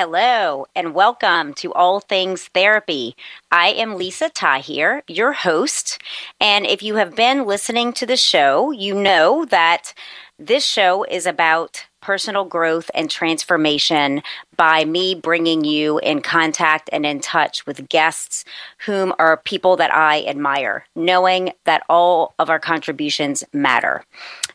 Hello, and welcome to All Things Therapy. I am Lisa Tahir, your host. And if you have been listening to the show, you know that this show is about personal growth and transformation by me bringing you in contact and in touch with guests whom are people that I admire, knowing that all of our contributions matter.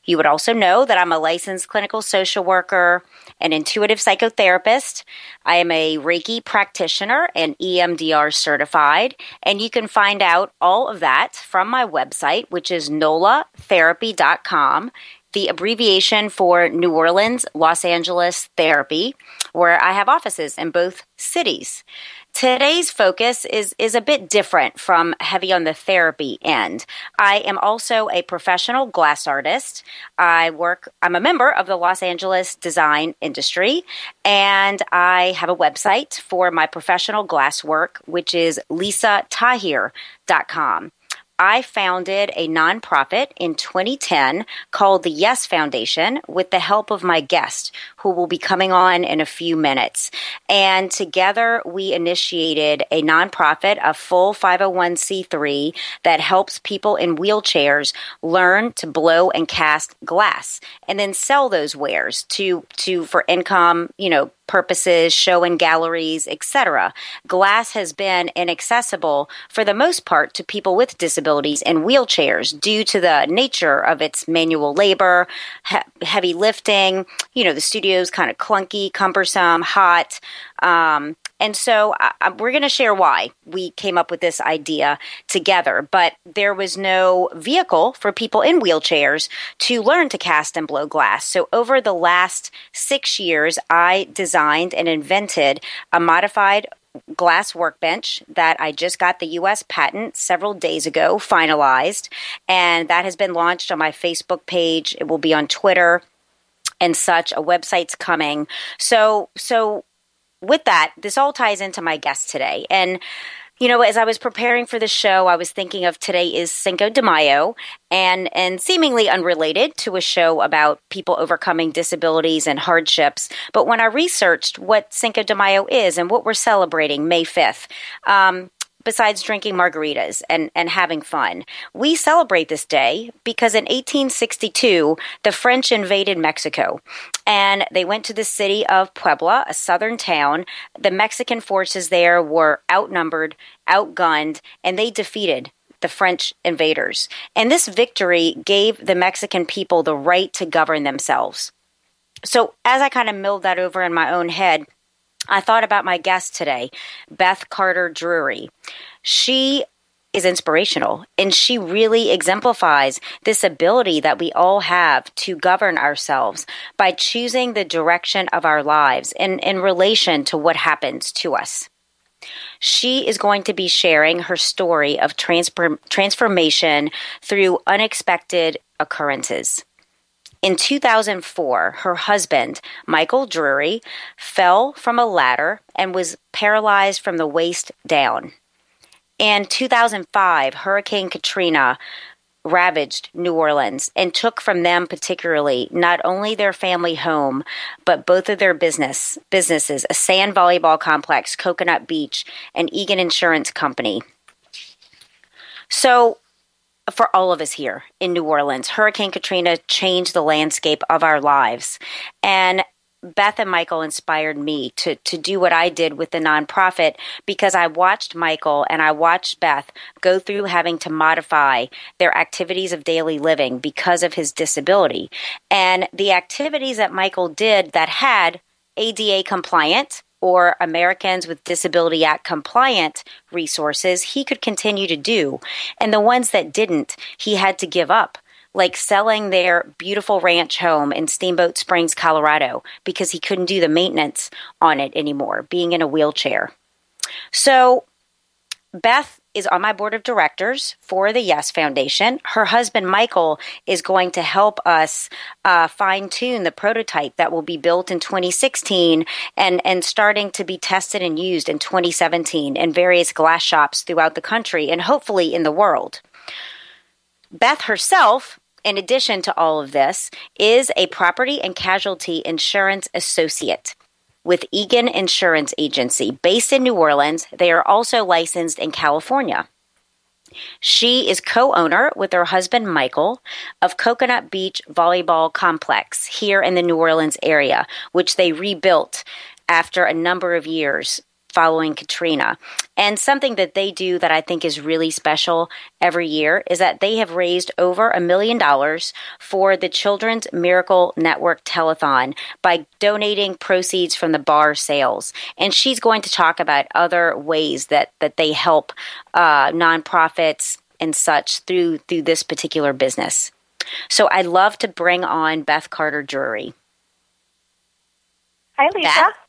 You would also know that I'm a licensed clinical social worker, an intuitive psychotherapist. I am a Reiki practitioner and EMDR certified. And you can find out all of that from my website, which is nolatherapy.com the abbreviation for New Orleans, Los Angeles Therapy, where I have offices in both cities. Today's focus is, is a bit different from heavy on the therapy end. I am also a professional glass artist. I work, I'm a member of the Los Angeles design industry, and I have a website for my professional glass work, which is lisatahir.com. I founded a nonprofit in 2010 called the Yes Foundation with the help of my guest, who will be coming on in a few minutes. And together we initiated a nonprofit, a full 501c3 that helps people in wheelchairs learn to blow and cast glass and then sell those wares to, to, for income, you know, purposes, show and galleries, etc. Glass has been inaccessible for the most part to people with disabilities and wheelchairs due to the nature of its manual labor, he- heavy lifting. You know, the studio's kind of clunky, cumbersome, hot. Um, and so I, we're going to share why we came up with this idea together. But there was no vehicle for people in wheelchairs to learn to cast and blow glass. So over the last six years, I designed and invented a modified glass workbench that I just got the US patent several days ago finalized and that has been launched on my Facebook page it will be on Twitter and such a website's coming so so with that, this all ties into my guest today. And you know, as I was preparing for the show, I was thinking of today is Cinco de Mayo, and and seemingly unrelated to a show about people overcoming disabilities and hardships. But when I researched what Cinco de Mayo is and what we're celebrating May fifth, um, besides drinking margaritas and, and having fun. We celebrate this day because in 1862, the French invaded Mexico and they went to the city of Puebla, a southern town. The Mexican forces there were outnumbered, outgunned, and they defeated the French invaders. And this victory gave the Mexican people the right to govern themselves. So, as I kind of milled that over in my own head, I thought about my guest today, Beth Carter Drury. She is inspirational and she really exemplifies this ability that we all have to govern ourselves by choosing the direction of our lives in, in relation to what happens to us. She is going to be sharing her story of transformation through unexpected occurrences. In 2004, her husband, Michael Drury, fell from a ladder and was paralyzed from the waist down. In 2005, Hurricane Katrina ravaged New Orleans and took from them particularly not only their family home but both of their business businesses a sand volleyball complex coconut beach and egan insurance company so for all of us here in New Orleans, Hurricane Katrina changed the landscape of our lives. And Beth and Michael inspired me to to do what I did with the nonprofit because I watched Michael and I watched Beth go through having to modify their activities of daily living because of his disability. And the activities that Michael did that had ADA compliant or Americans with Disability Act compliant resources, he could continue to do. And the ones that didn't, he had to give up like selling their beautiful ranch home in Steamboat Springs, Colorado, because he couldn't do the maintenance on it anymore, being in a wheelchair. So, Beth is on my board of directors for the Yes Foundation. Her husband, Michael, is going to help us uh, fine tune the prototype that will be built in 2016 and, and starting to be tested and used in 2017 in various glass shops throughout the country and hopefully in the world. Beth herself in addition to all of this, is a property and casualty insurance associate with Egan Insurance Agency based in New Orleans. They are also licensed in California. She is co owner with her husband Michael of Coconut Beach Volleyball Complex here in the New Orleans area, which they rebuilt after a number of years following Katrina. And something that they do that I think is really special every year is that they have raised over a million dollars for the Children's Miracle Network Telethon by donating proceeds from the bar sales. And she's going to talk about other ways that, that they help uh, nonprofits and such through through this particular business. So I'd love to bring on Beth Carter Drury. Hi, Lisa. Beth?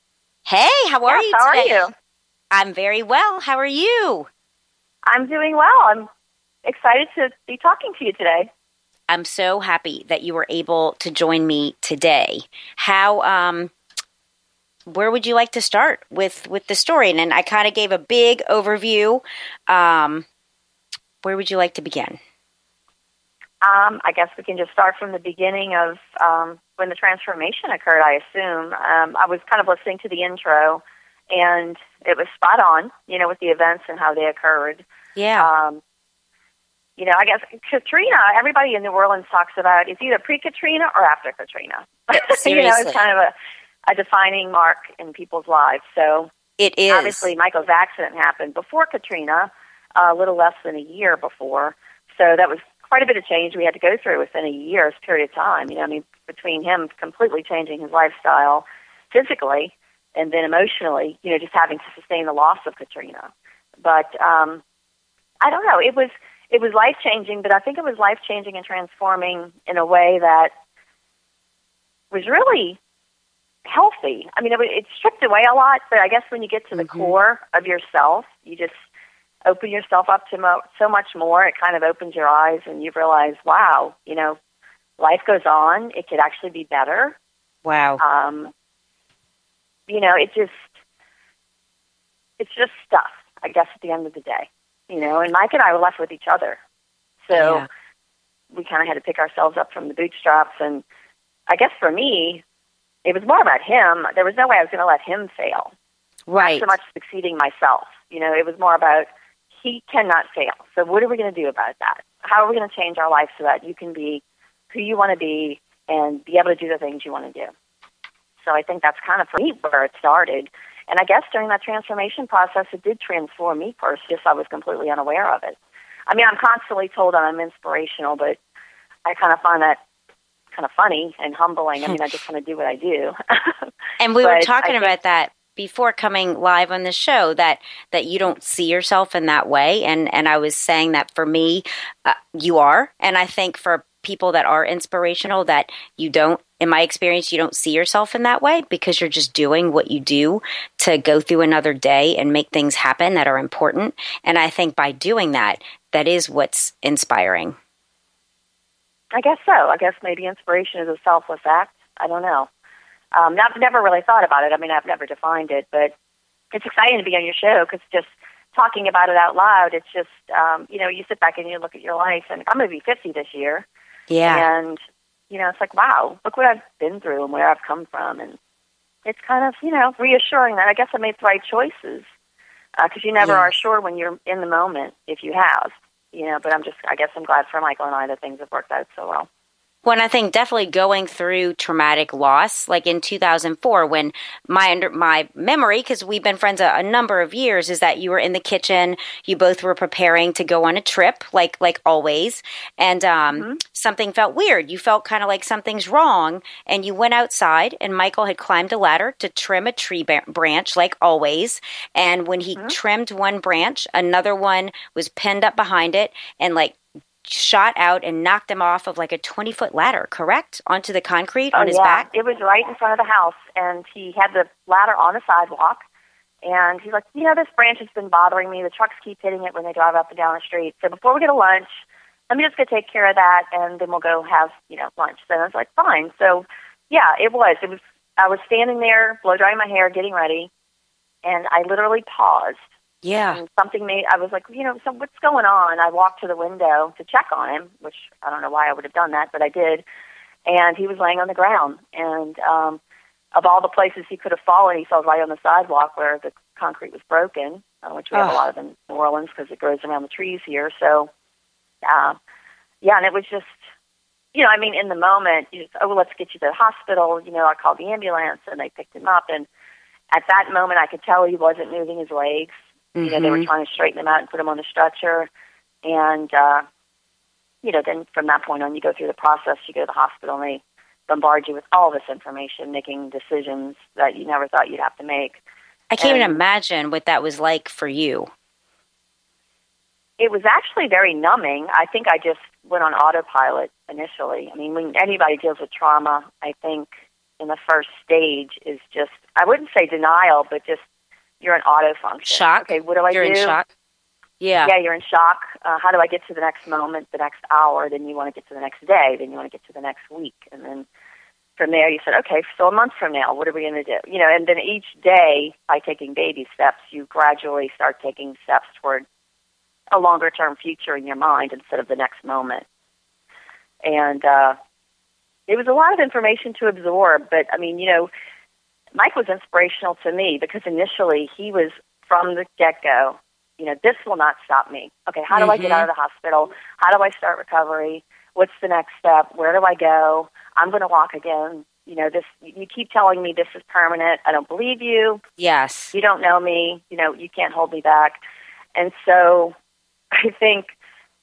Hey, how are yes, you? How are you? I'm very well. How are you? I'm doing well. I'm excited to be talking to you today. I'm so happy that you were able to join me today. How um where would you like to start with with the story? And then I kind of gave a big overview. Um where would you like to begin? Um, I guess we can just start from the beginning of um, when the transformation occurred, I assume. Um, I was kind of listening to the intro, and it was spot on, you know, with the events and how they occurred. Yeah. Um, you know, I guess Katrina, everybody in New Orleans talks about it's either pre Katrina or after Katrina. you know, it's kind of a, a defining mark in people's lives. So it is. Obviously, Michael's accident happened before Katrina, a little less than a year before. So that was quite a bit of change we had to go through within a year's period of time. You know, I mean, between him completely changing his lifestyle physically and then emotionally, you know, just having to sustain the loss of Katrina. But um, I don't know. It was it was life changing, but I think it was life changing and transforming in a way that was really healthy. I mean, it, it stripped away a lot, but I guess when you get to the mm-hmm. core of yourself, you just open yourself up to mo- so much more. It kind of opens your eyes, and you realize, wow, you know, life goes on. It could actually be better. Wow. Um, you know, it just it's just stuff. I guess at the end of the day, you know. And Mike and I were left with each other, so yeah. we kind of had to pick ourselves up from the bootstraps. And I guess for me, it was more about him. There was no way I was going to let him fail. Right. Not so much succeeding myself. You know, it was more about he cannot fail. So what are we going to do about that? How are we going to change our life so that you can be who you want to be and be able to do the things you want to do? So I think that's kind of for me where it started. And I guess during that transformation process, it did transform me first, just I was completely unaware of it. I mean, I'm constantly told I'm inspirational, but I kind of find that kind of funny and humbling. I mean, I just kind of do what I do. and we were talking about that before coming live on the show that that you don't see yourself in that way. And and I was saying that for me uh, you are. And I think for people that are inspirational that you don't in my experience you don't see yourself in that way because you're just doing what you do to go through another day and make things happen that are important. And I think by doing that that is what's inspiring. I guess so. I guess maybe inspiration is a selfless act. I don't know um, I've never really thought about it. I mean, I've never defined it, but it's exciting to be on your show because just talking about it out loud, it's just, um, you know, you sit back and you look at your life, and I'm going to be 50 this year. Yeah. And, you know, it's like, wow, look what I've been through and where I've come from. And it's kind of, you know, reassuring that I guess I made the right choices because uh, you never are sure when you're in the moment if you have, you know, but I'm just, I guess I'm glad for Michael and I that things have worked out so well. Well, and I think definitely going through traumatic loss, like in 2004, when my under my memory, because we've been friends a, a, number of years, is that you were in the kitchen, you both were preparing to go on a trip, like like always, and um, mm-hmm. something felt weird. You felt kind of like something's wrong, and you went outside, and Michael had climbed a ladder to trim a tree ba- branch, like always, and when he mm-hmm. trimmed one branch, another one was pinned up behind it, and like shot out and knocked him off of like a 20 foot ladder, correct? Onto the concrete oh, on his yeah. back? It was right in front of the house, and he had the ladder on the sidewalk. And he's like, you know, this branch has been bothering me. The trucks keep hitting it when they drive up and down the street. So before we get a lunch, let me just go take care of that, and then we'll go have, you know, lunch. So I was like, fine. So, yeah, it was. It was. I was standing there, blow drying my hair, getting ready, and I literally paused yeah. And something made, I was like, you know, so what's going on? I walked to the window to check on him, which I don't know why I would have done that, but I did. And he was laying on the ground. And um, of all the places he could have fallen, he fell right on the sidewalk where the concrete was broken, uh, which we have a lot of in New Orleans because it grows around the trees here. So, uh, yeah, and it was just, you know, I mean, in the moment, you just, oh, well, let's get you to the hospital. You know, I called the ambulance and they picked him up. And at that moment, I could tell he wasn't moving his legs. Mm-hmm. You know, they were mm-hmm. trying to straighten him out and put him on the stretcher. And, uh, you know, then from that point on, you go through the process. You go to the hospital and they bombard you with all this information, making decisions that you never thought you'd have to make. I can't and even imagine what that was like for you. It was actually very numbing. I think I just went on autopilot initially. I mean, when anybody deals with trauma, I think in the first stage is just, I wouldn't say denial, but just you're in auto function. Shock. Okay, what do I you're do? You're in shock. Yeah. Yeah, you're in shock. Uh, how do I get to the next moment, the next hour? Then you want to get to the next day. Then you want to get to the next week. And then from there, you said, okay, so a month from now, what are we going to do? You know, and then each day, by taking baby steps, you gradually start taking steps toward a longer term future in your mind instead of the next moment. And uh, it was a lot of information to absorb, but I mean, you know, Mike was inspirational to me because initially he was from the get go, you know, this will not stop me. Okay, how do mm-hmm. I get out of the hospital? How do I start recovery? What's the next step? Where do I go? I'm going to walk again. You know, this, you keep telling me this is permanent. I don't believe you. Yes. You don't know me. You know, you can't hold me back. And so I think,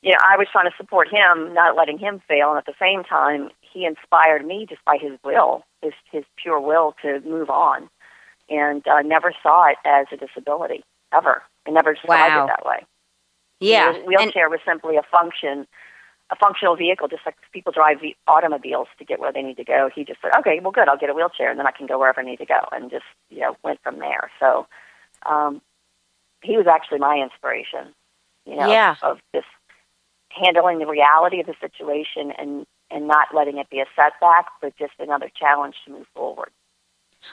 you know, I was trying to support him, not letting him fail. And at the same time, he inspired me just by his will, his his pure will to move on, and uh, never saw it as a disability ever. I never saw wow. it that way. Yeah, His wheelchair and- was simply a function, a functional vehicle, just like people drive the automobiles to get where they need to go. He just said, "Okay, well, good, I'll get a wheelchair, and then I can go wherever I need to go," and just you know went from there. So, um, he was actually my inspiration. You know, yeah. of this handling the reality of the situation and and not letting it be a setback, but just another challenge to move forward.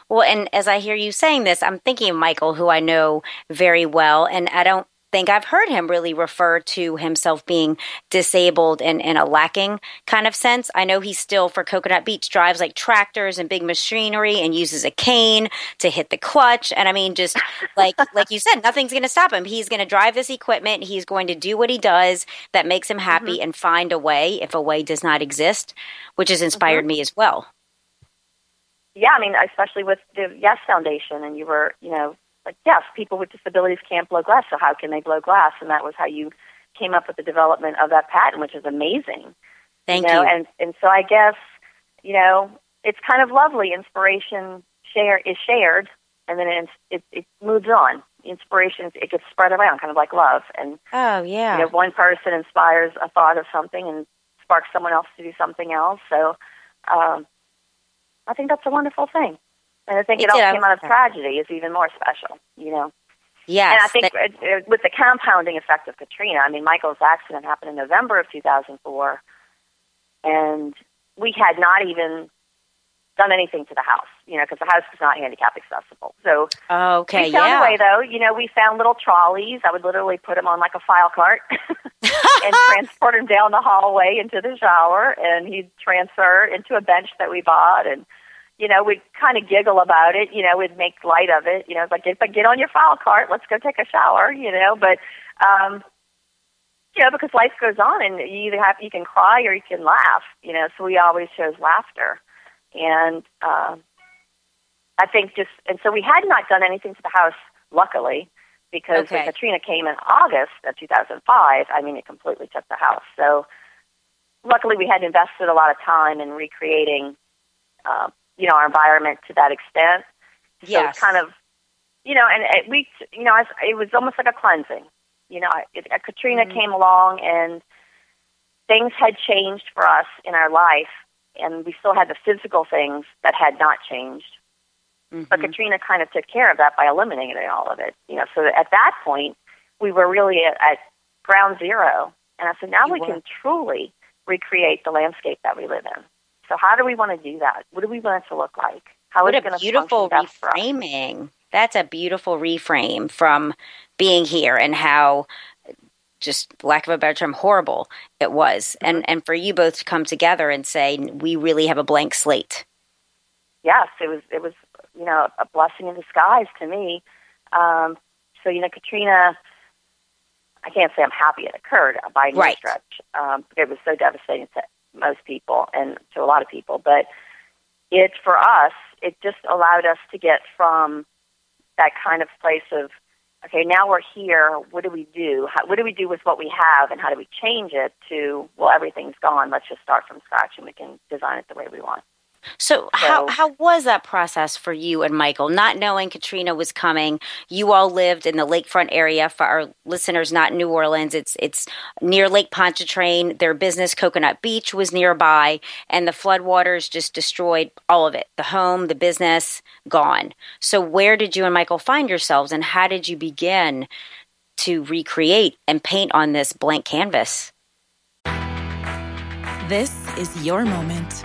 Well, and as I hear you saying this, I'm thinking of Michael, who I know very well, and I don't think I've heard him really refer to himself being disabled in, in a lacking kind of sense. I know he still, for Coconut Beach, drives like tractors and big machinery and uses a cane to hit the clutch. And I mean, just like like you said, nothing's going to stop him. He's going to drive this equipment. He's going to do what he does that makes him happy mm-hmm. and find a way if a way does not exist, which has inspired mm-hmm. me as well. Yeah, I mean, especially with the Yes Foundation, and you were, you know, like, yes, people with disabilities can't blow glass, so how can they blow glass? And that was how you came up with the development of that patent, which is amazing. Thank you. Know? you. And and so I guess you know it's kind of lovely. Inspiration share is shared, and then it it, it moves on. Inspiration it gets spread around, kind of like love. And oh yeah, you know, one person inspires a thought of something and sparks someone else to do something else. So um, I think that's a wonderful thing. And I think it, it all came out of tragedy is even more special, you know. Yes. And I think that, uh, uh, with the compounding effect of Katrina, I mean, Michael's accident happened in November of 2004, and we had not even done anything to the house, you know, because the house was not handicap accessible. So okay, we found yeah. a way, though. You know, we found little trolleys. I would literally put him on like a file cart and transport him down the hallway into the shower, and he'd transfer into a bench that we bought, and you know, we'd kind of giggle about it, you know, we'd make light of it, you know, it's like, but get on your file cart, let's go take a shower, you know, but, um, you know, because life goes on, and you either have you can cry or you can laugh. You know, so we always chose laughter, and uh, I think just and so we had not done anything to the house, luckily, because Okay. when Katrina came in August of 2005, I mean, it completely took the house. So luckily, we had invested a lot of time in recreating, uh, you know, our environment to that extent. So Yes. it's kind of, you know, and it, we, you know, it was almost like a cleansing. You know, it, uh, Katrina came along and things had changed for us in our life, and we still had the physical things that had not changed. But Katrina kind of took care of that by eliminating all of it. You know, so at that point, we were really at, at ground zero. And I said, now You we were. can truly recreate the landscape that we live in. So how do we want to do that? What do we want it to look like? How what is a it going to beautiful function best for us? reframing. That's a beautiful reframe from being here and how just lack of a better term horrible it was Mm-hmm. and and for you both to come together and say we really have a blank slate yes, it was it was you know a blessing in disguise to me. Um, so you know, Katrina, I can't say I'm happy it occurred by no Right. stretch. Um, it was so devastating to most people and to a lot of people, but it for us, it just allowed us to get from that kind of place of okay, now we're here. What do we do? How, what do we do with what we have, and how do we change it? To well, everything's gone. Let's just start from scratch, and we can design it the way we want. So how So- how was that process for you and Michael? Not knowing Katrina was coming you all lived in the lakefront area for our listeners not New Orleans. It's it's near Lake Pontchartrain. Their business Coconut Beach was nearby and the floodwaters just destroyed all of it. The home the business gone. So where did you and Michael find yourselves and how did you begin to recreate and paint on this blank canvas? This is your moment.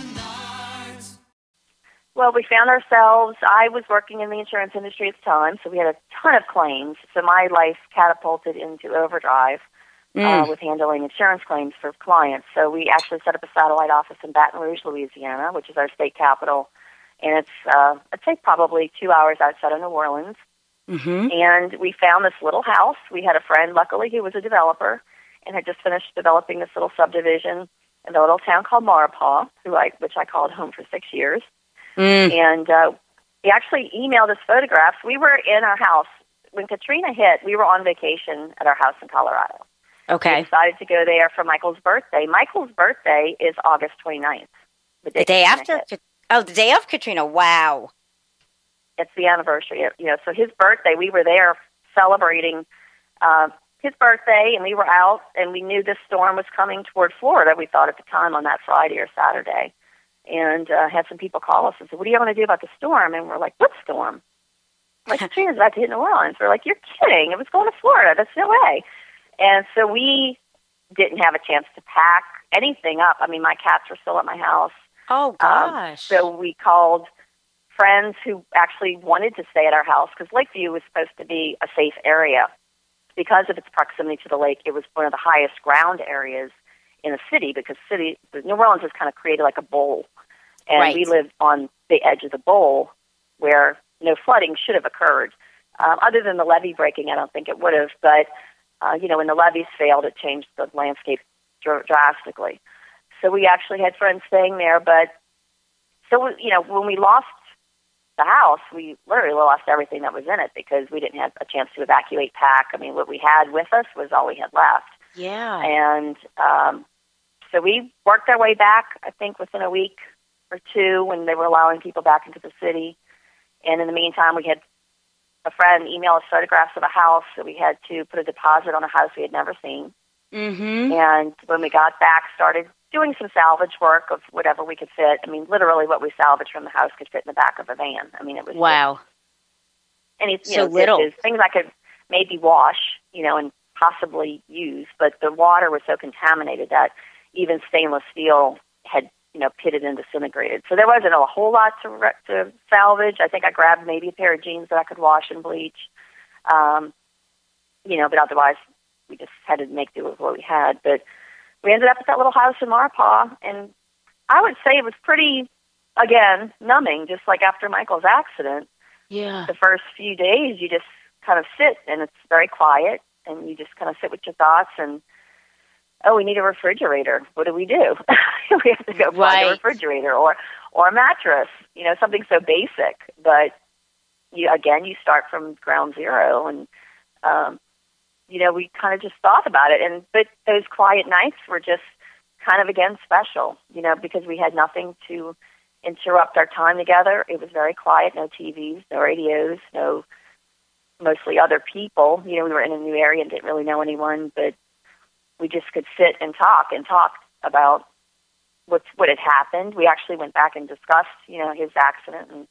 Well, we found ourselves. I was working in the insurance industry at the time, so we had a ton of claims. So my life catapulted into overdrive uh, with handling insurance claims for clients. So we actually set up a satellite office in Baton Rouge, Louisiana, which is our state capital, and it's uh, I'd say probably two hours outside of New Orleans. mm-hmm. And we found this little house. We had a friend, luckily, who was a developer and had just finished developing this little subdivision in a little town called Maurepas, who I, which I called home for six years. Mm. And uh, he actually emailed us photographs. We were in our house when Katrina hit. We were on vacation at our house in Colorado. Okay. We decided to go there for Michael's birthday. Michael's birthday is August 29th. the day Katrina after hit. Oh the day of Katrina wow it's the anniversary. You know, so his birthday, we were there celebrating uh, his birthday, and we were out, and we knew this storm was coming toward Florida. We thought at the time on that Friday or Saturday, and uh, had some people call us and say, "What do you want to do about the storm?" And we're like, "What storm?" Like the train is about to hit New Orleans. We're like, "You're kidding! It was going to Florida. That's no way." And so we didn't have a chance to pack anything up. I mean, my cats were still at my house. oh Um, gosh so we called friends who actually wanted to stay at our house because Lakeview was supposed to be a safe area. Because of its proximity to the lake, it was one of the highest ground areas in the city because city New Orleans has kind of created like a bowl, and Right. we lived on the edge of the bowl where no flooding should have occurred. Um, other than the levee breaking, I don't think it would have. But uh, you know, when the levees failed, it changed the landscape dr- drastically. So we actually had friends staying there, but so you know, when we lost the house, we literally lost everything that was in it because we didn't have a chance to evacuate, pack. I mean, what we had with us was all we had left, yeah and um, So we worked our way back, I think, within a week or two when they were allowing people back into the city. And in the meantime, we had a friend email us photographs of a house that we had to put a deposit on a house we had never seen. Mm-hmm. And when we got back, started doing some salvage work of whatever we could fit. I mean, literally, what we salvaged from the house could fit in the back of a van. I mean, it was wow. Any you so know, little dishes, things I could maybe wash, you know, and possibly use, but the water was so contaminated that even stainless steel had you know pitted and disintegrated. So there wasn't a whole lot to re- to salvage. I think I grabbed maybe a pair of jeans that I could wash and bleach. Um, you know, but otherwise we just had to make do with what we had. But we ended up at that little house in Maurepas, and I would say it was pretty, again, numbing, just like after Michael's accident. Yeah. The first few days, you just kind of sit, and it's very quiet, and you just kind of sit with your thoughts and oh, we need a refrigerator. What do we do? we have to go find a refrigerator or or a mattress. You know, something so basic. But you again, you start from ground zero, and um, you know, we kind of just thought about it. And but those quiet nights were just kind of again special. You know, because we had nothing to interrupt our time together. It was very quiet. No TVs, no radios, no mostly other people. You know, we were in a new area and didn't really know anyone, but we just could sit and talk and talk about what's what had happened. We actually went back and discussed, you know, his accident, and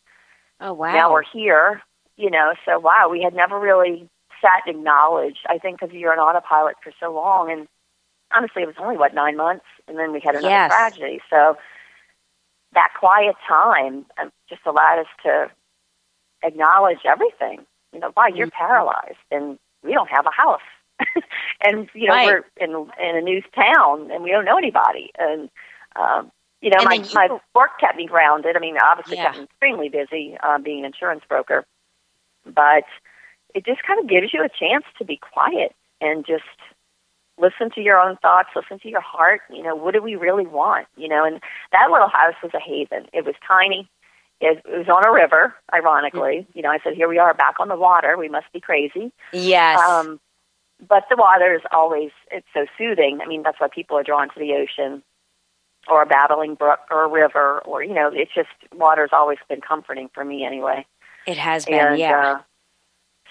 Oh wow. now we're here. You know, so wow, we had never really sat and acknowledged. I think because you're an autopilot for so long, and honestly, it was only what nine months, and then we had another Yes. tragedy. So that quiet time um, just allowed us to acknowledge everything. You know, wow, you're Mhm. paralyzed, and we don't have a house, and you know Right. we're in in a new town, and we don't know anybody, and um, you know And my you- my work kept me grounded. I mean, obviously Yeah. kept me extremely busy uh, being an insurance broker, but it just kind of gives you a chance to be quiet and just listen to your own thoughts, listen to your heart. You know, what do we really want? You know, and that little house was a haven. It was tiny. It, it was on a river, ironically. You know, I said, here we are back on the water. We must be crazy. yes. Um, but the water is always, it's so soothing. I mean, that's why people are drawn to the ocean or a babbling brook or a river or, you know, it's just, water's always been comforting for me anyway. it has been. And yeah. uh,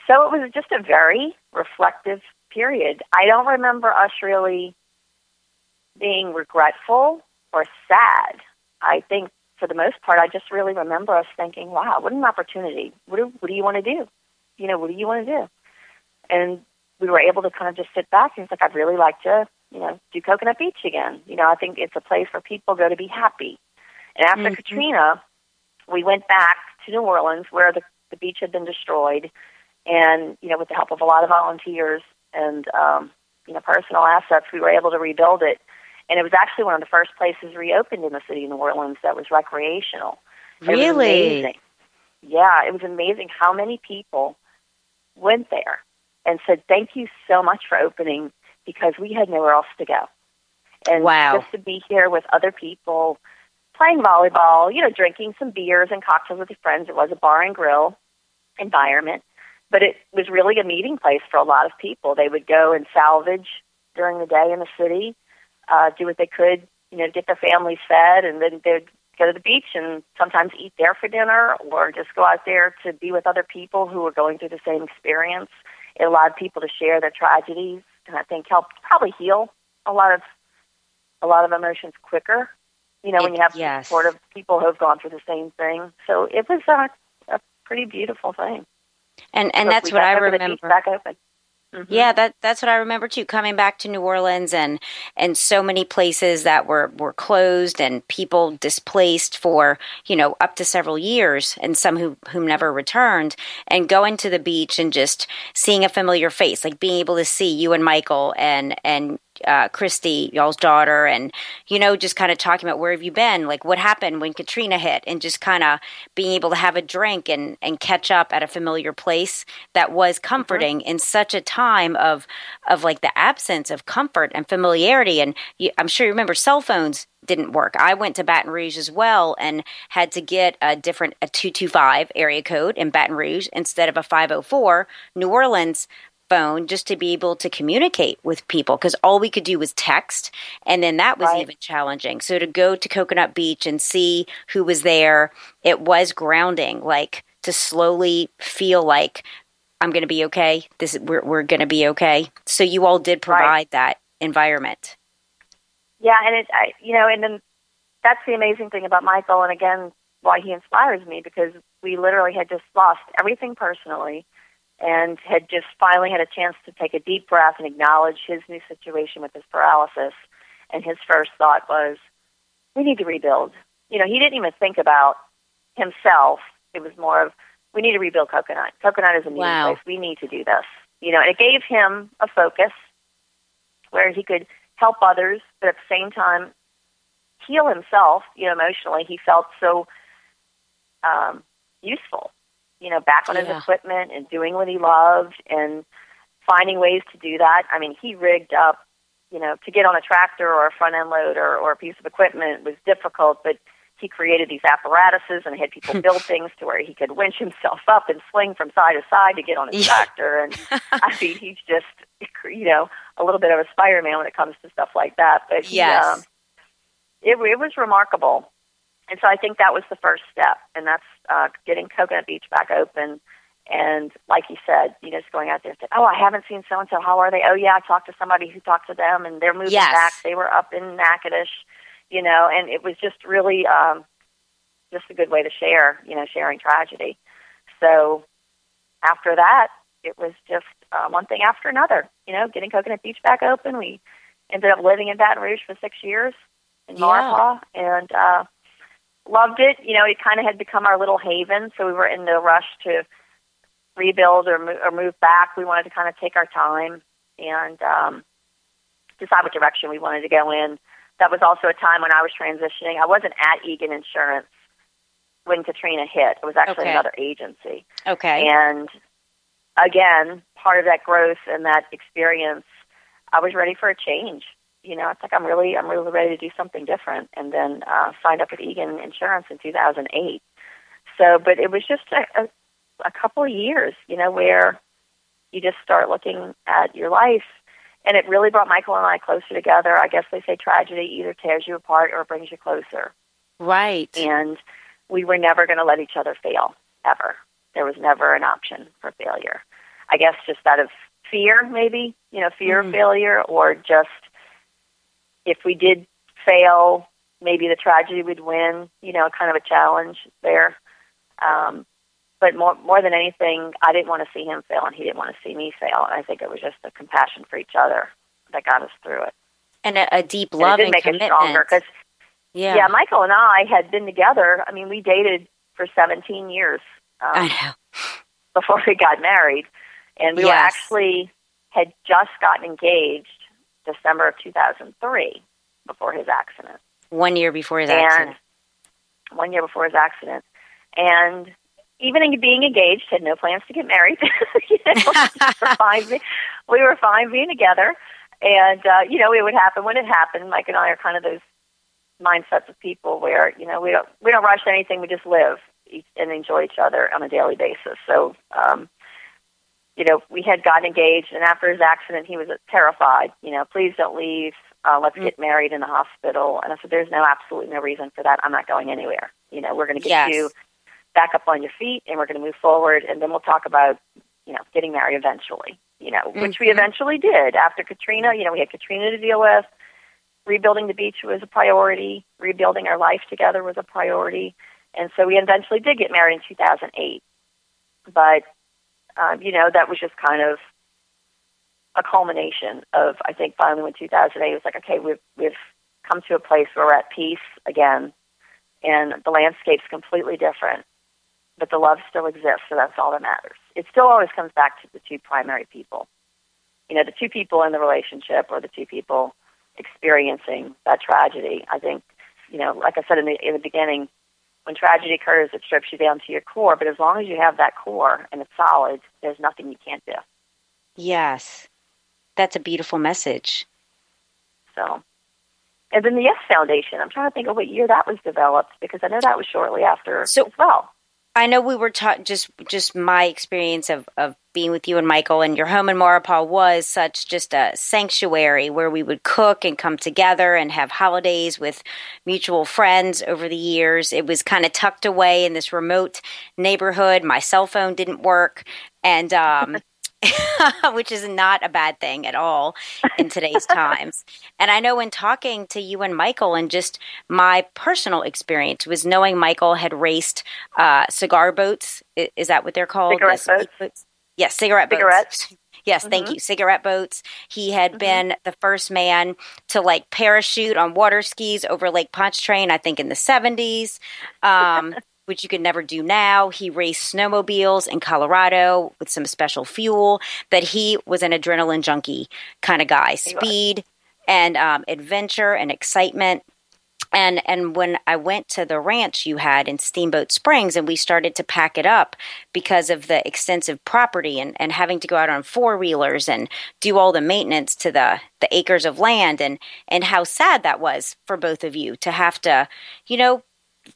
so it was just a very reflective period. I don't remember us really being regretful or sad. I think for the most part, I just really remember us thinking, "Wow, what an opportunity! What do what do you want to do? You know, what do you want to do?" And we were able to kind of just sit back and it's like, "I'd really like to, you know, do Coconut Beach again." You know, I think it's a place where people go to be happy. And after Mhm. Katrina, we went back to New Orleans where the the beach had been destroyed, and you know, with the help of a lot of volunteers and um, you know personal assets, we were able to rebuild it. And it was actually one of the first places reopened in the city of New Orleans that was recreational. It was Really? amazing. Yeah, it was amazing how many people went there and said, "Thank you so much for opening," because we had nowhere else to go. And Wow. just to be here with other people, playing volleyball, you know, drinking some beers and cocktails with your friends. It was a bar and grill environment, but it was really a meeting place for a lot of people. They would go and salvage during the day in the city, uh, do what they could, you know, get their families fed, and then they'd go to the beach and sometimes eat there for dinner or just go out there to be with other people who were going through the same experience. It allowed people to share their tragedies and I think helped probably heal a lot of a lot of emotions quicker. You know, when you have yes. sort of people who have gone through the same thing. So it was a, a pretty beautiful thing. and and that's what I remember. Back open. Mhm. Yeah, that that's what I remember too. Coming back to New Orleans and and so many places that were were closed and people displaced for you know up to several years, and some who whom never returned. And going to the beach and just seeing a familiar face, like being able to see you and Michael and and uh, Christy, y'all's daughter, and you know, just kind of talking about where have you been, like what happened when Katrina hit, and just kind of being able to have a drink and and catch up at a familiar place that was comforting in such a time of of like the absence of comfort and familiarity. And you, I'm sure you remember cell phones didn't work. I went to Baton Rouge as well and had to get a different a 225 area code in Baton Rouge instead of a 504. New Orleans phone just to be able to communicate with people because all we could do was text. And then that was Right. even challenging. So to go to Coconut Beach and see who was there, it was grounding, like to slowly feel like I'm going to be okay. This we're, we're going to be okay. So you all did provide that environment. Yeah, and it, I, you know, and then that's the amazing thing about Michael, and again, why he inspires me because we literally had just lost everything personally, and had just finally had a chance to take a deep breath and acknowledge his new situation with his paralysis. And his first thought was, "We need to rebuild." You know, he didn't even think about himself. It was more of, "We need to rebuild Coconut. Coconut is a meeting Wow. place. We need to do this." You know, and it gave him a focus where he could help others, but at the same time heal himself. You know, emotionally, he felt so um, useful. You know, back on his equipment and doing what he loved and finding ways to do that. I mean, he rigged up. You know, to get on a tractor or a front end loader or a piece of equipment was difficult, but he created these apparatuses and had people build things to where he could winch himself up and swing from side to side to get on his Yeah. tractor. And I mean, he's just, you know, a little bit of a Spider-Man when it comes to stuff like that. But he, Yes. um, it, it was remarkable. And so I think that was the first step, and that's uh, getting Coconut Beach back open. And like you said, you know, just going out there and saying, "Oh, I haven't seen so and so. How are they? Oh, yeah, I talked to somebody who talked to them, and they're moving Yes. back. They were up in Natchitoches, you know." And it was just really um, just a good way to share, you know, sharing tragedy. So after that, it was just uh, one thing after another. You know, getting Coconut Beach back open. We ended up living in Baton Rouge for six years in Yeah. Maurepas, and uh, loved it. You know, it kind of had become our little haven, so we were in no rush to rebuild or, mo- or move back. We wanted to kind of take our time and um, decide what direction we wanted to go in. That was also a time when I was transitioning. I wasn't at Egan Insurance when Katrina hit. It was actually Okay. another agency. Okay. And again, part of that growth and that experience, I was ready for a change. You know, it's like I'm really, I'm really ready to do something different. And then uh, signed up with Egan Insurance in 2008. So, but it was just a, a, a couple of years, you know, where you just start looking at your life. And it really brought Michael and I closer together. I guess they say tragedy either tears you apart or brings you closer right. and we were never going to let each other fail ever. There was never an option for failure. I guess just out of fear, maybe you know, fear Mhm. of failure, or just if we did fail, maybe the tragedy would win. You know, kind of a challenge there. Um, but more more than anything, I didn't want to see him fail, and he didn't want to see me fail. And I think it was just the compassion for each other that got us through it. and a, a deep And love it and did make commitment. us stronger because yeah. yeah, Michael and I had been together. I mean, we dated for 17 years I um, know. before we got married, and we were actually had just gotten engaged December of 2003 before his accident, One year before his and accident. one year before his accident, and even in being engaged, had no plans to get married. you know, we were fine. We were fine being together, and uh, you know, it would happen when it happened. Mike and I are kind of those mindsets of people where you know we don't we don't rush anything. We just live and enjoy each other on a daily basis. So, um, you know, we had gotten engaged, and after his accident, he was terrified. You know, please don't leave. Uh, let's Mm. get married in the hospital. And I said, there's no absolutely no reason for that. I'm not going anywhere. You know, we're going to get Yes. you back up on your feet, and we're going to move forward, and then we'll talk about you know getting married eventually. You know, which we Mhm. eventually did after Katrina. You know, we had Katrina to deal with rebuilding the beach was a priority. Rebuilding our life together was a priority. And so we eventually did get married in 2008. But, um, you know, that was just kind of a culmination of, I think, finally when 2008 it was like, okay, we've, we've come to a place where we're at peace again. And the landscape's completely different. But the love still exists, so that's all that matters. It still always comes back to the two primary people. You know, the two people in the relationship or the two people experiencing that tragedy. I think, you know, like I said in the in the beginning, when tragedy occurs, it strips you down to your core. But as long as you have that core and it's solid, there's nothing you can't do. Yes. That's a beautiful message. So, and then the Yes Foundation. I'm trying to think of what year that was developed because I know that was shortly after So- as well. I know we were taught just just my experience of of being with you and Michael and your home in Maurepas was such just a sanctuary where we would cook and come together and have holidays with mutual friends over the years. It was kind of tucked away in this remote neighborhood. My cell phone didn't work and um which is not a bad thing at all in today's times. And I know in talking to you and Michael, and just my personal experience was knowing Michael had raced uh, cigar boats. Is that what they're called? Cigarette boats. boats? Yes, cigarette Cigarettes. boats. Yes, mm-hmm. thank you. Cigarette boats. He had mm-hmm. been the first man to like parachute on water skis over Lake Pontchartrain, I think in the 70s. Um, which you could never do now. He raced snowmobiles in Colorado with some special fuel, but he was an adrenaline junkie kind of guy. Speed and um, adventure and excitement. And and when I went to the ranch you had in Steamboat Springs and we started to pack it up because of the extensive property and, and having to go out on four wheelers and do all the maintenance to the, the acres of land and, and how sad that was for both of you to have to, you know,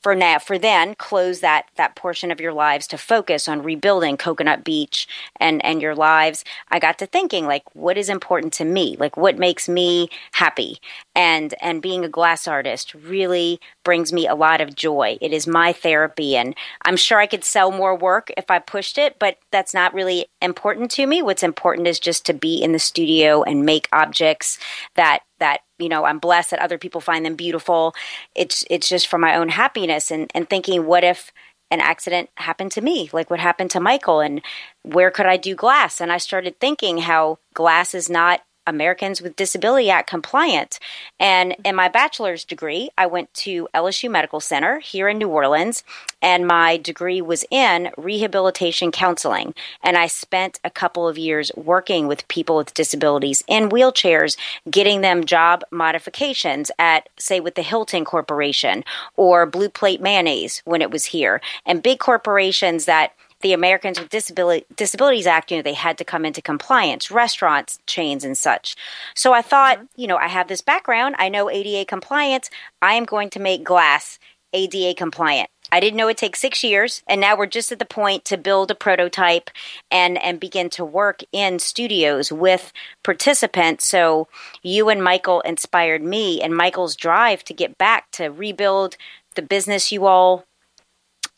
for now for then close that that portion of your lives to focus on rebuilding coconut beach and and your lives. I got to thinking like what is important to me? Like what makes me happy and and being a glass artist really brings me a lot of joy. It is my therapy and i'm sure i could sell more work if i pushed it but that's not really important to me. What's important is just to be in the studio and make objects that that you know i'm blessed that other people find them beautiful. It's it's just for my own happiness and and thinking what if an accident happened to me? Like what happened to michael? And where could i do glass? And i started thinking how glass is not Americans with Disability Act compliant. And mm-hmm. in my bachelor's degree, I went to LSU Medical Center here in New Orleans, and my degree was in rehabilitation counseling. And I spent a couple of years working with people with disabilities in wheelchairs, getting them job modifications at, say, with the Hilton Corporation or Blue Plate Mayonnaise when it was here, and big corporations that the Americans with Disability, Disabilities Act, you know, they had to come into compliance, restaurants, chains, and such. So I thought, mm-hmm. you know, I have this background. I know ADA compliance. I am going to make glass ADA compliant. I didn't know it takes six years, and now we're just at the point to build a prototype and and begin to work in studios with participants. So you and Michael inspired me, and Michael's drive to get back to rebuild the business you all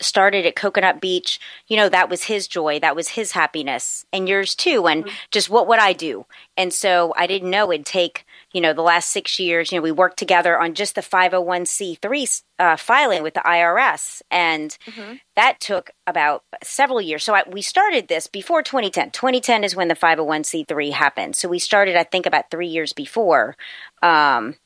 started at Coconut Beach, you know, that was his joy, that was his happiness, and yours too. And mm-hmm. just what would I do? And so I didn't know it'd take, you know, the last six years. You know, we worked together on just the 501c3 uh, filing with the IRS, and mm-hmm. that took about several years. So I, we started this before 2010. 2010 is when the 501c3 happened. So we started, I think, about three years before. Um,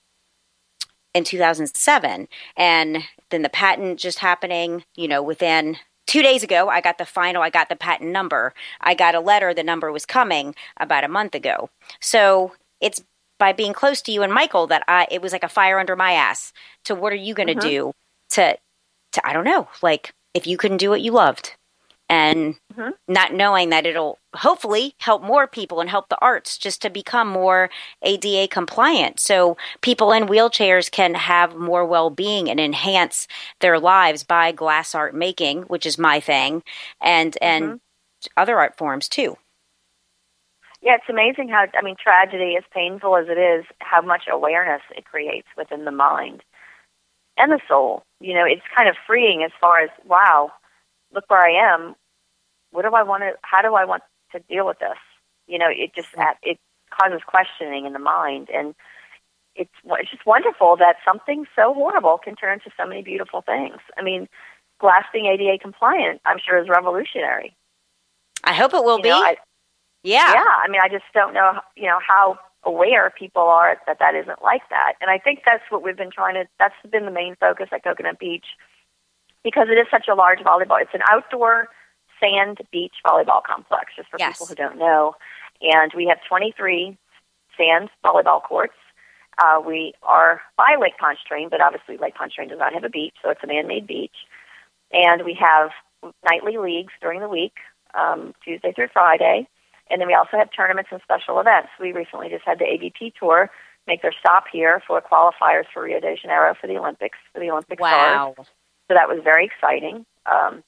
in 2007 and then the patent just happening you know within two days ago i got the final i got the patent number. I got a letter the number was coming about a month ago. So it's by being close to you and michael that i it was like a fire under my ass to what are you going to mm-hmm. do to to i don't know like if you couldn't do what you loved and mm-hmm. not knowing that it'll hopefully help more people and help the arts just to become more ADA compliant so people in wheelchairs can have more well-being and enhance their lives by glass art making which is my thing and and mm-hmm. other art forms too yeah it's amazing how i mean tragedy as painful as it is how much awareness it creates within the mind and the soul you know it's kind of freeing as far as wow look where I am what do I want to, how do I want to deal with this? You know, it just, mm-hmm. it causes questioning in the mind. And it's, it's just wonderful that something so horrible can turn into so many beautiful things. I mean, glass being ADA compliant, I'm sure is revolutionary. I hope it will you be. Know, I, yeah. Yeah. I mean, I just don't know, you know, how aware people are that that isn't like that. And I think that's what we've been trying to, that's been the main focus at Coconut Beach because it is such a large volleyball. It's an outdoor Sand Beach Volleyball Complex, just for yes. people who don't know. And we have 23 sand volleyball courts. Uh, we are by Lake Pontchartrain, but obviously Lake Pontchartrain does not have a beach, so it's a man-made beach. And we have nightly leagues during the week, um, Tuesday through Friday. And then we also have tournaments and special events. We recently just had the AVP Tour make their stop here for qualifiers for Rio de Janeiro for the Olympics, for the Olympic wow. Stars. So that was very exciting. Um,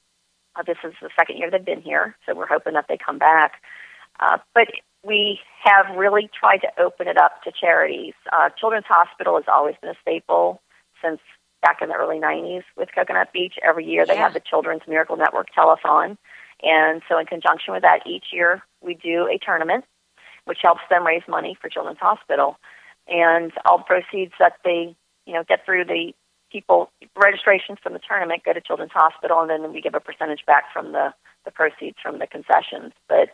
Uh, this is the second year they've been here, so we're hoping that they come back. Uh, but we have really tried to open it up to charities. Uh, Children's Hospital has always been a staple since back in the early 90s with Coconut Beach. Every year they Yeah. have the Children's Miracle Network telethon. And so, in conjunction with that, each year we do a tournament, which helps them raise money for Children's Hospital. And all proceeds that they, you know, get through the people registrations from the tournament go to Children's Hospital, and then we give a percentage back from the the proceeds from the concessions. But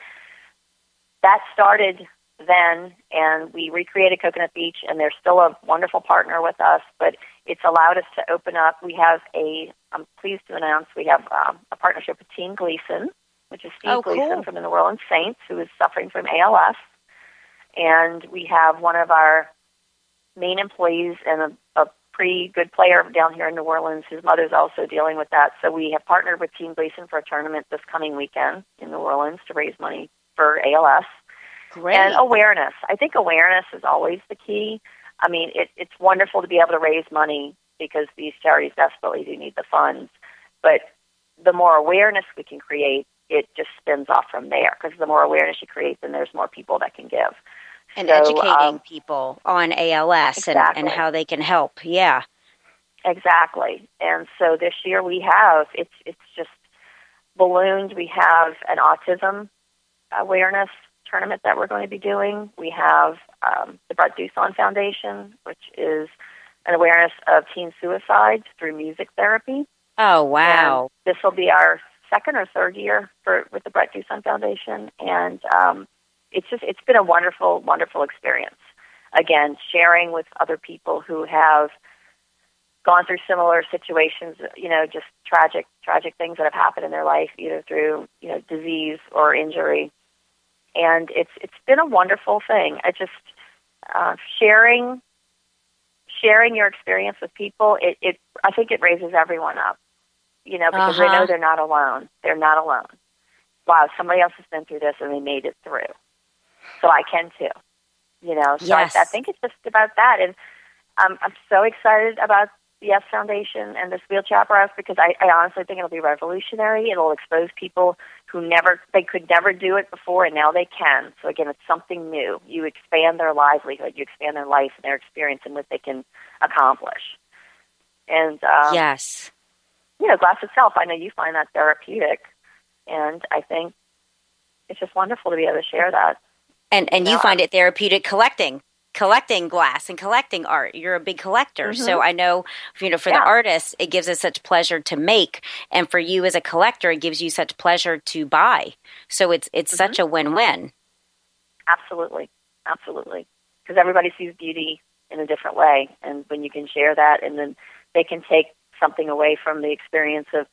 that started then, and we recreated Coconut Beach, and they're still a wonderful partner with us. But it's allowed us to open up. We have a. I'm pleased to announce we have um, a partnership with Team Gleason, which is Steve Oh, cool. Gleason from the New Orleans Saints, who is suffering from ALS, and we have one of our main employees and a, a pretty good player down here in New Orleans. His mother's also dealing with that. So we have partnered with Team Gleason for a tournament this coming weekend in New Orleans to raise money for ALS. Great. And awareness. I think awareness is always the key. I mean, it, it's wonderful to be able to raise money because these charities desperately do need the funds. But the more awareness we can create, it just spins off from there. Because the more awareness you create, then there's more people that can give. And So, educating um, people on ALS and, Exactly. and how they can help. Yeah. Exactly. And so this year we have it's it's just ballooned. We have an autism awareness tournament that we're going to be doing. We have um, the Brett Dusson Foundation, which is an awareness of teen suicide through music therapy. Oh, wow. And this will be our second or third year for with the Brett Dusson Foundation, and um, it's just it's been a wonderful, wonderful experience. Again, sharing with other people who have gone through similar situations, you know, just tragic, tragic things that have happened in their life, either through you know disease or injury, and it's it's been a wonderful thing. I just uh, sharing sharing your experience with people. It, it I think it raises everyone up you know, because they Uh-huh. know they're not alone. They're not alone. Wow, somebody else has been through this and they made it through. So I can too. You know, so Yes. I, I think it's just about that. And um, I'm so excited about the Yes Foundation and this wheelchair apparatus because I, I honestly think it'll be revolutionary. It'll expose people who never, they could never do it before and now they can. So again, it's something new. You expand their livelihood, you expand their life and their experience and what they can accomplish. And um, yes. you know, glass itself, I know you find that therapeutic, and I think it's just wonderful to be able to share that. And and you Yeah. find it therapeutic collecting collecting glass and collecting art. You're a big collector. So I know you know for the Mm-hmm. Artists it gives us such pleasure to make and for you as a collector it gives you such pleasure to buy. So it's it's Mm-hmm. such a win-win. Absolutely, absolutely, because everybody sees beauty in a different way, and when you can share that, and then they can take something away from the experience of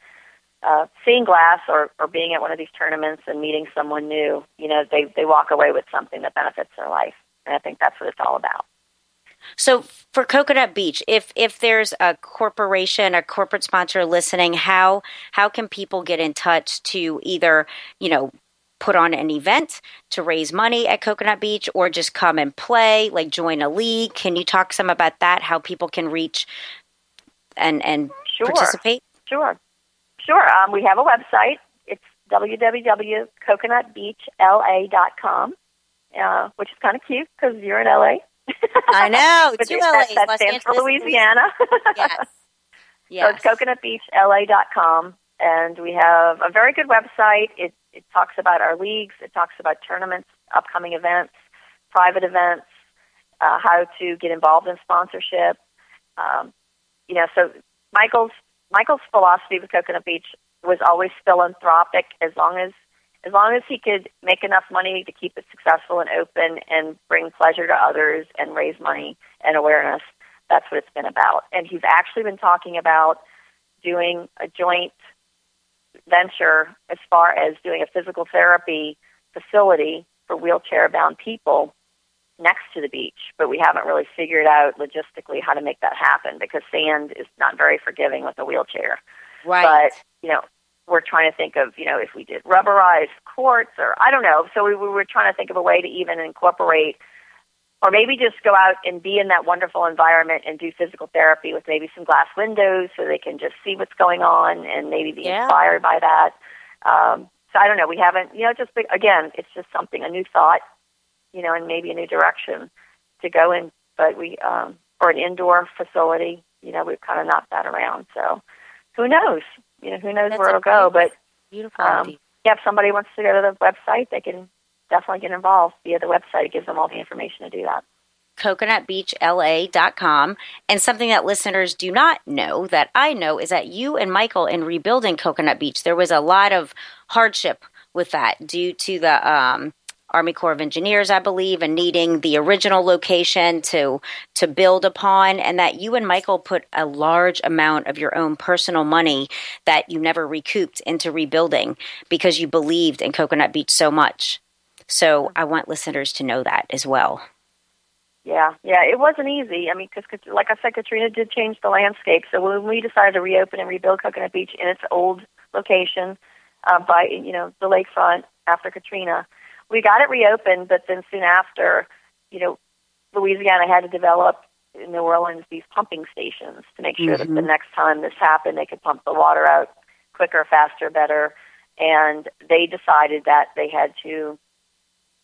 uh, seeing glass or, or being at one of these tournaments and meeting someone new. You know, they they walk away with something that benefits their life, and I think that's what it's all about. So for Coconut Beach, if if there's a corporation, a corporate sponsor listening, how how can people get in touch to either, you know, put on an event to raise money at Coconut Beach or just come and play, like join a league? Can you talk some about that? How people can reach and and Sure. participate? Sure. Sure. Um, we have a website. It's www.coconutbeachla.com, uh, which is kind of cute because you're in LA. I know, But two that, LAs, that Los stands for Louisiana. Yes. So it's coconutbeachla.com, and we have a very good website. It, it talks about our leagues, it talks about tournaments, upcoming events, private events, uh, how to get involved in sponsorship. Um, you know, so Michael's Michael's philosophy with Coconut Beach was always philanthropic. As long as as long as he could make enough money to keep it successful and open and bring pleasure to others and raise money and awareness, that's what it's been about. And he's actually been talking about doing a joint venture as far as doing a physical therapy facility for wheelchair bound people next to the beach, but we haven't really figured out logistically how to make that happen because sand is not very forgiving with a wheelchair. right. But, you know, we're trying to think of, you know, if we did rubberized courts or I don't know. So we, we were trying to think of a way to even incorporate or maybe just go out and be in that wonderful environment and do physical therapy with maybe some glass windows so they can just see what's going on and maybe be Yeah. inspired by that. Um, so I don't know. We haven't, you know, just again, it's just something a new thought, you know, and maybe a new direction to go in. But we um, or an indoor facility, you know, we've kind of knocked that around. So who knows? You know, who knows That's where it'll go? But Beautiful. um, yeah, if somebody wants to go to the website, they can definitely get involved via the website. It gives them all the information to do that. coconutbeachla.com. And something that listeners do not know that I know is that you and Michael, in rebuilding Coconut Beach, there was a lot of hardship with that due to the um, Army Corps of Engineers, I believe, and needing the original location to to build upon, and that you and Michael put a large amount of your own personal money that you never recouped into rebuilding because you believed in Coconut Beach so much. So I want listeners to know that as well. Yeah, yeah, it wasn't easy. I mean, because like I said, Katrina did change the landscape. So when we decided to reopen and rebuild Coconut Beach in its old location uh, by you know the lakefront after Katrina, we got it reopened. But then soon after, you know, Louisiana had to develop in New Orleans these pumping stations to make sure that the next time this happened, they could pump the water out quicker, faster, better. And they decided that they had to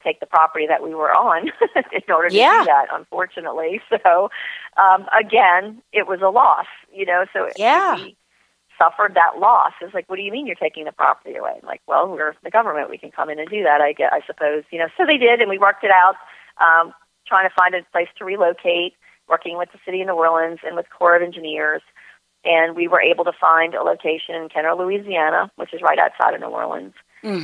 take the property that we were on in order to Yeah. do that, unfortunately. So, um, again, it was a loss, you know, so Yeah. we suffered that loss. It's like, what do you mean you're taking the property away? I'm like, well, we're the government. We can come in and do that, I, get, I suppose, you know. So they did, and we worked it out, um, trying to find a place to relocate, working with the city of New Orleans and with Corps of Engineers. And we were able to find a location in Kenner, Louisiana, which is right outside of New Orleans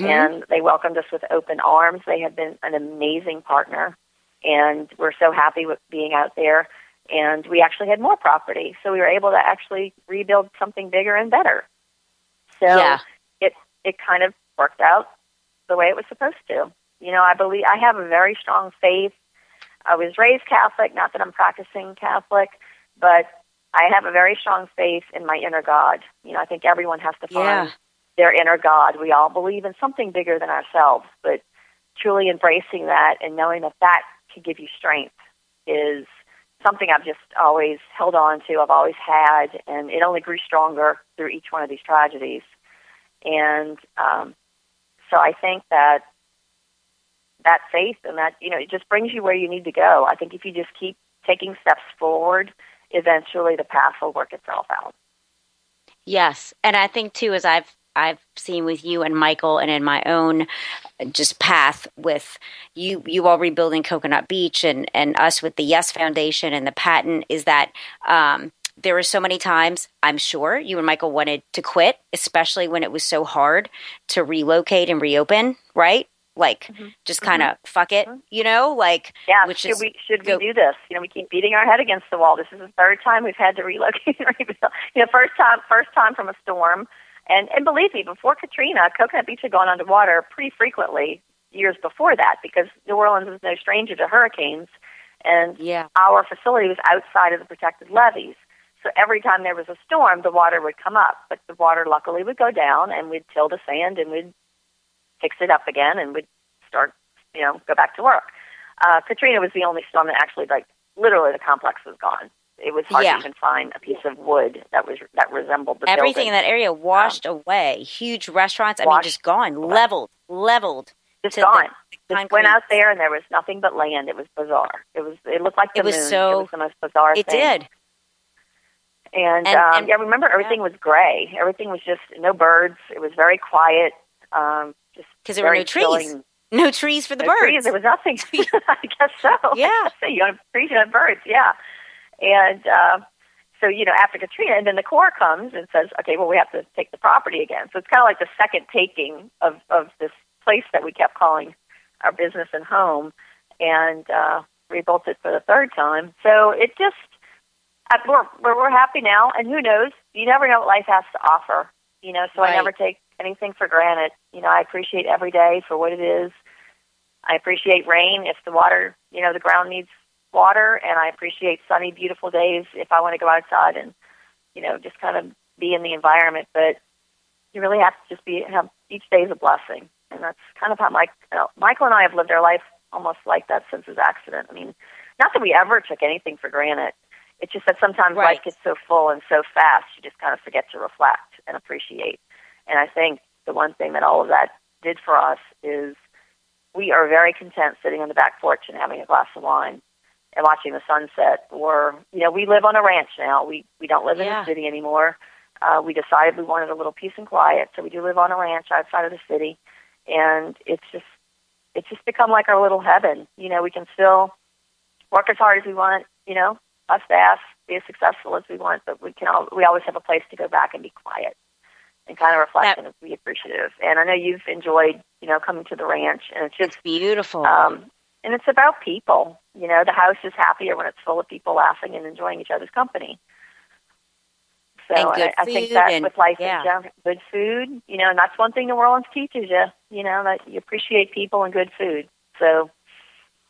and they welcomed us with open arms. They have been an amazing partner, and we're so happy with being out there. And we actually had more property, so we were able to actually rebuild something bigger and better. So Yeah. it it kind of worked out the way it was supposed to. You know, I believe I have a very strong faith. I was raised Catholic, not that I'm practicing Catholic, but I have a very strong faith in my inner God. You know, I think everyone has to find Yeah. their inner God. We all believe in something bigger than ourselves, but truly embracing that and knowing that that can give you strength is something I've just always held on to. I've always had, and it only grew stronger through each one of these tragedies. And um, so I think that that faith and that you know it just brings you where you need to go. I think if you just keep taking steps forward, eventually the path will work itself out. Yes, and I think too, as I've I've seen with you and Michael, and in my own uh, just path with you, you all rebuilding Coconut Beach, and and us with the Yes Foundation and the patent, is that um, there were so many times I'm sure you and Michael wanted to quit, especially when it was so hard to relocate and reopen, right? Like just kind of fuck it, you know, like Yeah, which should is we should go- we do this? You know, we keep beating our head against the wall. This is the third time we've had to relocate and rebuild. You know, first time first time from a storm, and and believe me, before Katrina, Coconut Beach had gone underwater pretty frequently years before that because New Orleans is no stranger to hurricanes, and yeah, our facility was outside of the protected levees. So every time there was a storm, the water would come up, but the water luckily would go down, and we'd till the sand and we'd fix it up again, and we'd start, you know, go back to work. Uh, Katrina was the only storm that actually, like, literally the complex was gone. It was hard Yeah. to even find a piece of wood that was that resembled the everything building. in that area washed away. Huge restaurants, I mean, just gone, leveled, leveled. just to the- gone. the Just went out there, and there was nothing but land. It was bizarre. It was. It looked like the It was moon. so- it was the most bizarre It thing. did. And, And- um, and- yeah, remember everything was gray. Everything was just no birds. It was very quiet. Um, just because there were no trees. chilling. No trees for the no birds. trees. There was nothing. I guess so. Yeah. so you have trees, you have birds. Yeah. And uh, so you know, after Katrina, and then the Corps comes and says, okay, well, we have to take the property again. So it's kind of like the second taking of of this place that we kept calling our business and home, and uh, rebuilt it for the third time. So it just uh, we're, we're we're happy now, and who knows? You never know what life has to offer. You know, so Right. I never take anything for granted. You know, I appreciate every day for what it is. I appreciate rain if the water, you know, the ground needs water, and I appreciate sunny, beautiful days if I want to go outside and, you know, just kind of be in the environment. But you really have to just be have each day is a blessing, and that's kind of how Mike, uh, Michael and I have lived our life almost like that since his accident. I mean, not that we ever took anything for granted. It's just that sometimes Right. life gets so full and so fast, you just kind of forget to reflect and appreciate. And I think the one thing that all of that did for us is we are very content sitting on the back porch and having a glass of wine and watching the sunset. Or you know, we live on a ranch now. We we don't live in Yeah. the city anymore. Uh, we decided we wanted a little peace and quiet, so we do live on a ranch outside of the city, and it's just it's just become like our little heaven. You know, we can still work as hard as we want. You know, us staff be as successful as we want, but we can all, we always have a place to go back and be quiet and kind of reflect That- and be appreciative. And I know you've enjoyed you know coming to the ranch, and it's just Beautiful. um, and it's about people. You know, the house is happier when it's full of people laughing and enjoying each other's company. So I, I think that and- with life yeah. in general, good food, you know, and that's one thing New Orleans teaches you. You know that you appreciate people and good food. So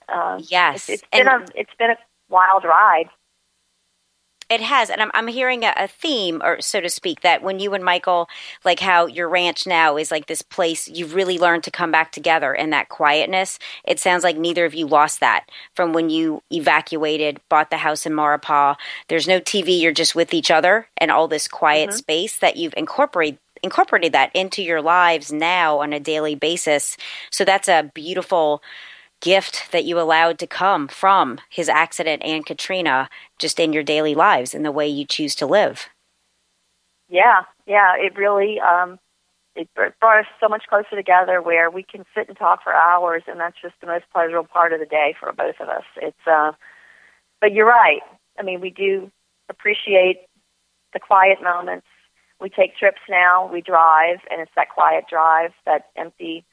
um, yes. it's, it's been and a it's been a wild ride. It has, and I'm I'm hearing a, a theme, or so to speak, that when you and Michael, like how your ranch now is like this place, you've really learned to come back together in that quietness. It sounds like neither of you lost that from when you evacuated, bought the house in Maurepas. There's no TV; you're just with each other and all this quiet mm-hmm. space that you've incorporated incorporated that into your lives now on a daily basis. So that's a beautiful gift that you allowed to come from his accident and Katrina just in your daily lives and the way you choose to live. Yeah, yeah, it really um, it brought us so much closer together where we can sit and talk for hours, and that's just the most pleasurable part of the day for both of us. It's, uh, but you're right. I mean, we do appreciate the quiet moments. We take trips now. We drive, and it's that quiet drive, that empty,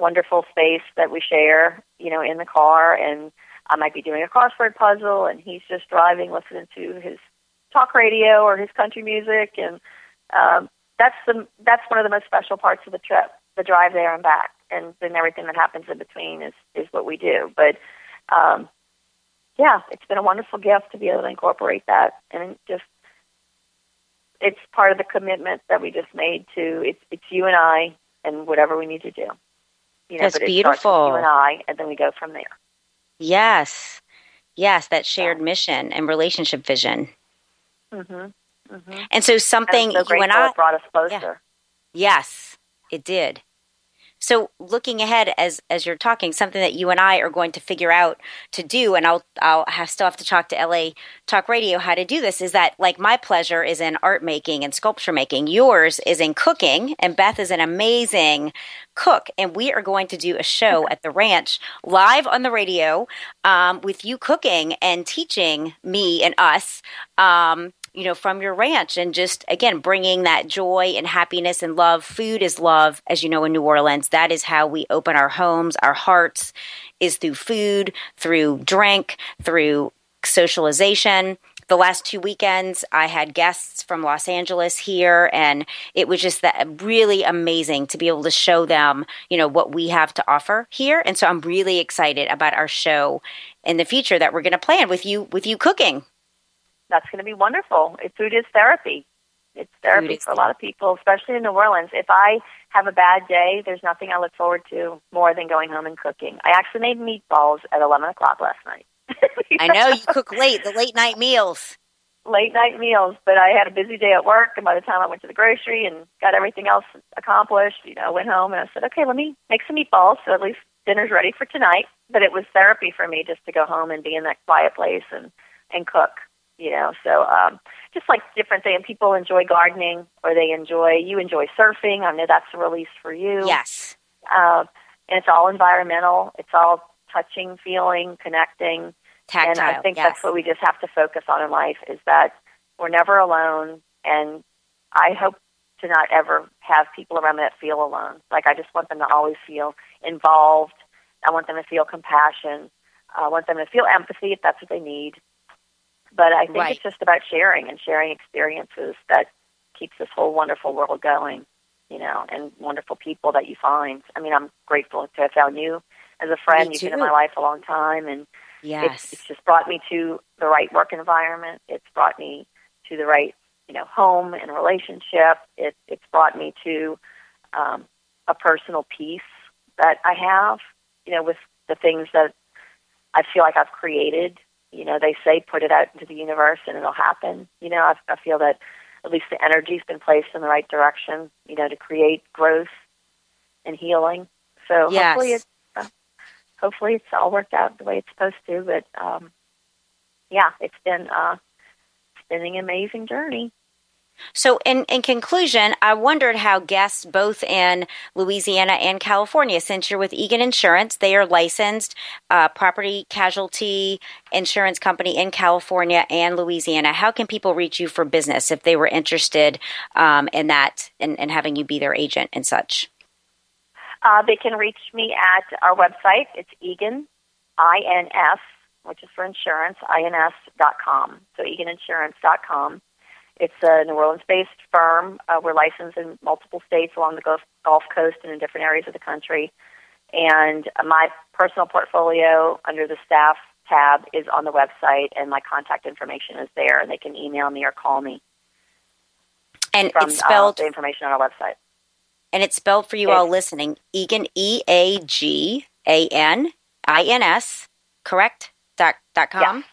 wonderful space that we share. You know, in the car, and I might be doing a crossword puzzle, and he's just driving, listening to his talk radio or his country music, and um, that's the that's one of the most special parts of the trip, the drive there and back, and then everything that happens in between is is what we do. But um, yeah, it's been a wonderful gift to be able to incorporate that, and just it's part of the commitment that we just made to it's it's you and I and whatever we need to do. You know, That's but it starts with beautiful. you and I, and then we go from there. Yes. Yes, that shared mission and relationship vision. Mm-hmm. Mm-hmm. And so something I'm so you and I brought us closer. Yes, it did. So looking ahead as as you're talking, something that you and I are going to figure out to do, and I'll I'll have, still have to talk to LA Talk Radio how to do this. Is that like my pleasure is in art making and sculpture making. Yours is in cooking, and Beth is an amazing cook, and we are going to do a show at the ranch live on the radio um, with you cooking and teaching me and us. Um, you know, from your ranch and just again bringing that joy and happiness and love. Food is love, as you know, in New Orleans. That is how we open our homes, our hearts, is through food, through drink, through socialization. The last two weekends, I had guests from Los Angeles here, and it was just that really amazing to be able to show them, you know, what we have to offer here. And so I'm really excited about our show in the future that we're going to plan with you, with you cooking. That's going to be wonderful. Food is therapy. It's therapy for a lot of people, especially in New Orleans. If I have a bad day, there's nothing I look forward to more than going home and cooking. I actually made meatballs at 11 o'clock last night. I know you cook late, the late night meals. Late night meals, but I had a busy day at work, and by the time I went to the grocery and got everything else accomplished, you know, I went home and I said, okay, let me make some meatballs so at least dinner's ready for tonight. But it was therapy for me just to go home and be in that quiet place and and cook. You know, so um, just like different things. People enjoy gardening, or they enjoy. You enjoy surfing. I know that's a release for you. Yes. Uh, and it's all environmental. It's all touching, feeling, connecting. Tactile. And I think yes. that's what we just have to focus on in life is that we're never alone. And I hope to not ever have people around me that feel alone. Like I just want them to always feel involved. I want them to feel compassion. I want them to feel empathy if that's what they need. But I think Right. it's just about sharing and sharing experiences that keeps this whole wonderful world going, you know, and wonderful people that you find. I mean, I'm grateful to have found you as a friend. You've been in my life a long time, and Yes. it's, it's just brought me to the right work environment. It's brought me to the right, you know, home and relationship. It, it's brought me to um, a personal peace that I have, you know, with the things that I feel like I've created. You know, they say put it out into the universe and it'll happen. You know, I, I feel that at least the energy's been placed in the right direction, you know, to create growth and healing. So Yes. hopefully it's uh, hopefully it's all worked out the way it's supposed to. But um, yeah, it's been uh, it's been an amazing journey. So, in, in conclusion, I wondered how guests both in Louisiana and California, since you're with Eagan Insurance, they are licensed uh, property casualty insurance company in California and Louisiana. How can people reach you for business if they were interested um, in that and, and having you be their agent and such? Uh, they can reach me at our website. It's Eagan, I-N-S, which is for insurance, ins.com. So eaganinsurance.com. It's a New Orleans-based firm. Uh, we're licensed in multiple states along the Gulf, Gulf Coast and in different areas of the country. And uh, my personal portfolio under the staff tab is on the website, and my contact information is there, and they can email me or call me And from it's spelled uh, the information on our website. and it's spelled for you all listening. Eagan E A G A N I N S, correct? Dot dot com. Yes.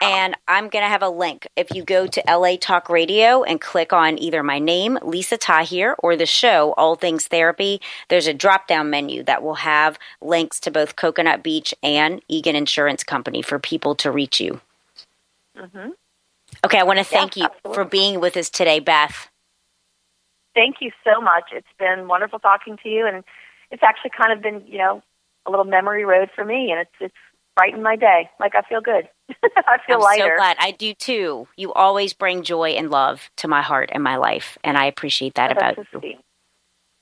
And I'm going to have a link. If you go to LA Talk Radio and click on either my name, Lisa Tahir, or the show, All Things Therapy, there's a drop down menu that will have links to both Coconut Beach and Eagan Insurance Company for people to reach you. Mhm. Okay, I want to thank you absolutely. for being with us today, Beth. Thank you so much. It's been wonderful talking to you, and it's actually kind of been, you know, a little memory road for me, and it's it's brightened my day. Like I feel good. I feel I'm lighter. so glad. I do too. You always bring joy and love to my heart and my life, and I appreciate that That's about so you.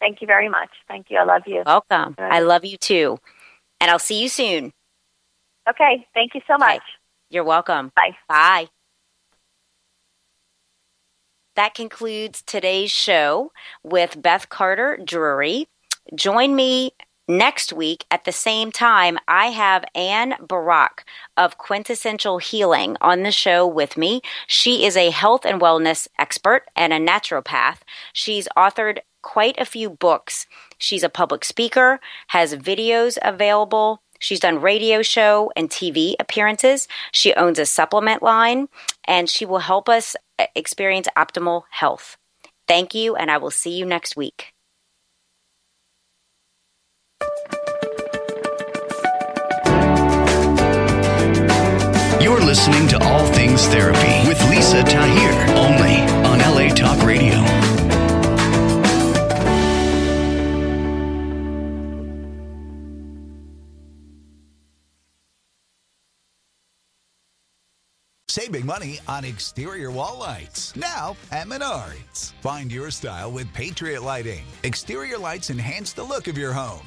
Thank you very much. Thank you. I love you. Welcome. Right. I love you too. And I'll see you soon. Okay. Thank you so much. You're welcome. Bye. Bye. That concludes today's show with Beth Carter Drury. Join me next week at the same time. I have Anne Barak of Quintessential Healing on the show with me. She is a health and wellness expert and a naturopath. She's authored quite a few books. She's a public speaker, has videos available. She's done radio show and TV appearances. She owns a supplement line and she will help us uh, experience optimal health. Thank you, and I will see you next week. Listening to All Things Therapy with Lisa Tahir, only on LA Talk Radio. Save big money on exterior wall lights. Now at Menards. Find your style with Patriot Lighting. Exterior lights enhance the look of your home.